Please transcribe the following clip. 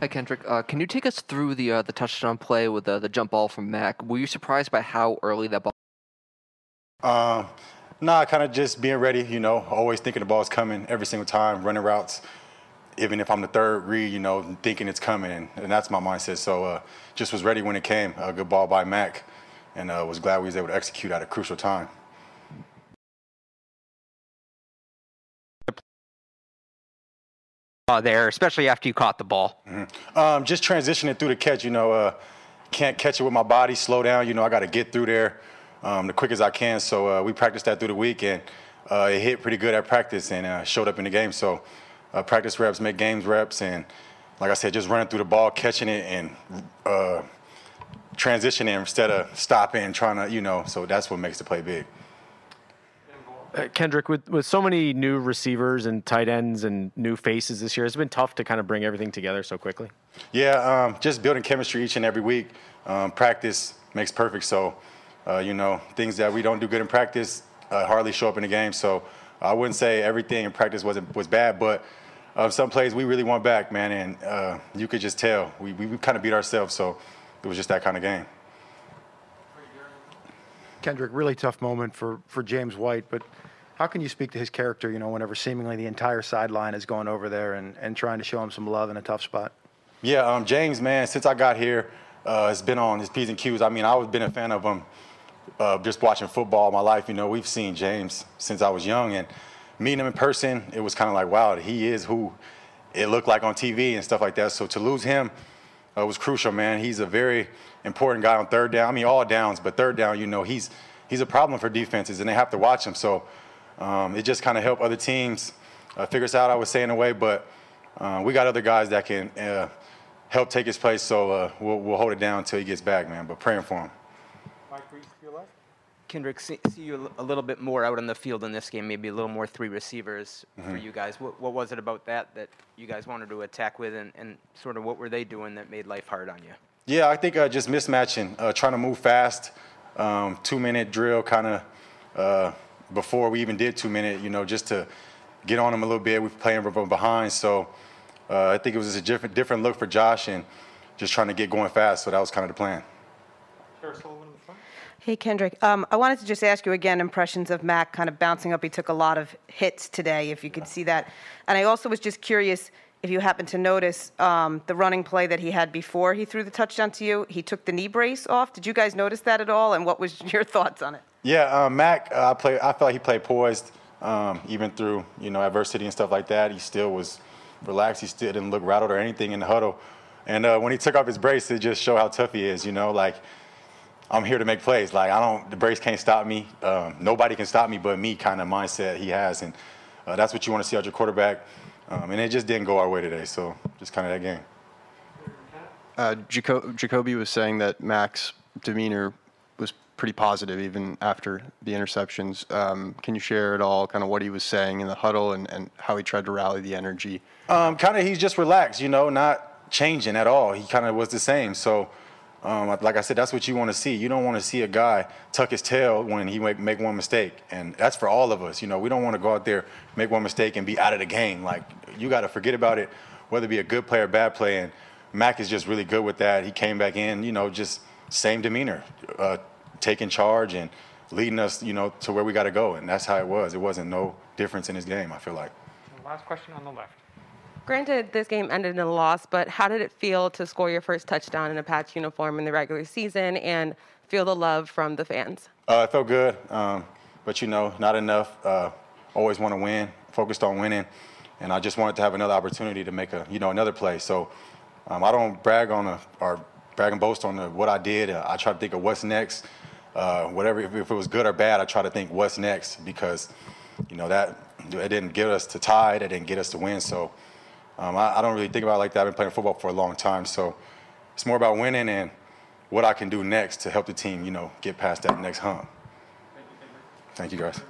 Hi, Kendrick. Uh, can you take us through the uh, the touchdown play with the, the jump ball from Mac? Were you surprised by how early that ball? Um, nah, kind of just being ready. You know, always thinking the ball's coming every single time, running routes. Even if I'm the third read, you know, thinking it's coming, and, and that's my mindset. So uh, just was ready when it came. A good ball by Mac, and uh, was glad we was able to execute at a crucial time. There, especially after you caught the ball? Um, just transitioning through the catch, you know, uh, can't catch it with my body, slow down. You know, I got to get through there um, the quick as I can. So uh, we practiced that through the week, and uh, it hit pretty good at practice and uh, showed up in the game. So uh, practice reps make games reps, and like I said, just running through the ball, catching it, and transitioning instead of stopping and trying to, you know. So that's what makes the play big. Uh, Kendrick, with, with so many new receivers and tight ends and new faces this year, it's been tough to kind of bring everything together so quickly. Yeah, um, just building chemistry each and every week. Um, practice makes perfect. So, uh, you know, things that we don't do good in practice uh, hardly show up in the game. So, I wouldn't say everything in practice wasn't was bad, but uh, some plays we really want back, man, and uh, you could just tell we, we kind of beat ourselves. So, it was just that kind of game. Kendrick, really tough moment for, for James White, but how can you speak to his character, you know, whenever seemingly the entire sideline is going over there and, and trying to show him some love in a tough spot? Yeah, um, James, man, since I got here, uh, it's been on his P's and Q's. I mean, I've been a fan of him uh, just watching football my life. You know, we've seen James since I was young, and meeting him in person, it was kind of like, wow, he is who it looked like on TV and stuff like that. So to lose him uh, was crucial, man. He's a very important guy on third down. I mean, all downs, but third down, you know, he's he's a problem for defenses, and they have to watch him. So um, it just kind of helped other teams uh, figure us out. I would say in a way, but uh, we got other guys that can uh, help take his place. So uh, we'll, we'll hold it down until he gets back, man. But praying for him. Kendrick, see, see you a little bit more out on the field in this game, maybe a little more three receivers for you guys. What, what was it about that that you guys wanted to attack with, and, and sort of what were they doing that made life hard on you? Yeah, I think uh, just mismatching, uh, trying to move fast, um, two minute drill kind of uh, before we even did two minute, you know, just to get on them a little bit. We were playing from behind, so uh, I think it was just a different different look for Josh and just trying to get going fast. So that was kind of the plan. Hey, Kendrick. Um, I wanted to just ask you again impressions of Mac kind of bouncing up. He took a lot of hits today, if you could see that. And I also was just curious if you happened to notice um, the running play that he had before he threw the touchdown to you. He took the knee brace off. Did you guys notice that at all? And what was your thoughts on it? Yeah, um, Mac, uh, I play. I felt like he played poised, um, even through you know adversity and stuff like that. He still was relaxed. He still didn't look rattled or anything in the huddle. And uh, when he took off his brace, it just showed how tough he is. You know, like I'm here to make plays. Like I don't, the brace can't stop me. Um, nobody can stop me but me. Kind of mindset he has, and uh, that's what you want to see out your quarterback. Um, and it just didn't go our way today. So just kind of that game. Uh, Jaco- Jakobi was saying that Mac's demeanor was pretty positive even after the interceptions. Um, can you share at all kind of what he was saying in the huddle and, and how he tried to rally the energy? Um, kind of, he's just relaxed, you know, not changing at all. He kind of was the same. So, um, like I said, that's what you want to see. You don't want to see a guy tuck his tail when he make, make one mistake, and that's for all of us. You know, we don't want to go out there make one mistake and be out of the game. Like you got to forget about it, whether it be a good play or bad play. And Mac is just really good with that. He came back in, you know, just same demeanor, uh, taking charge and leading us, you know, to where we got to go. And that's how it was. It wasn't no difference in his game. I feel like. Last question on the left. Granted, this game ended in a loss, but how did it feel to score your first touchdown in a Pats uniform in the regular season and feel the love from the fans? Uh, it felt good, um, but you know, not enough. Uh, always want to win, focused on winning, and I just wanted to have another opportunity to make a, you know, another play. So um, I don't brag on a, or brag and boast on the, what I did. Uh, I try to think of what's next. Uh, whatever, if, if it was good or bad, I try to think what's next because, you know, that it didn't get us to tie, it didn't get us to win. So. Um, I, I, don't really think about it like that. I've been playing football for a long time, so it's more about winning and what I can do next to help the team, you know, get past that next hump. Thank you, guys.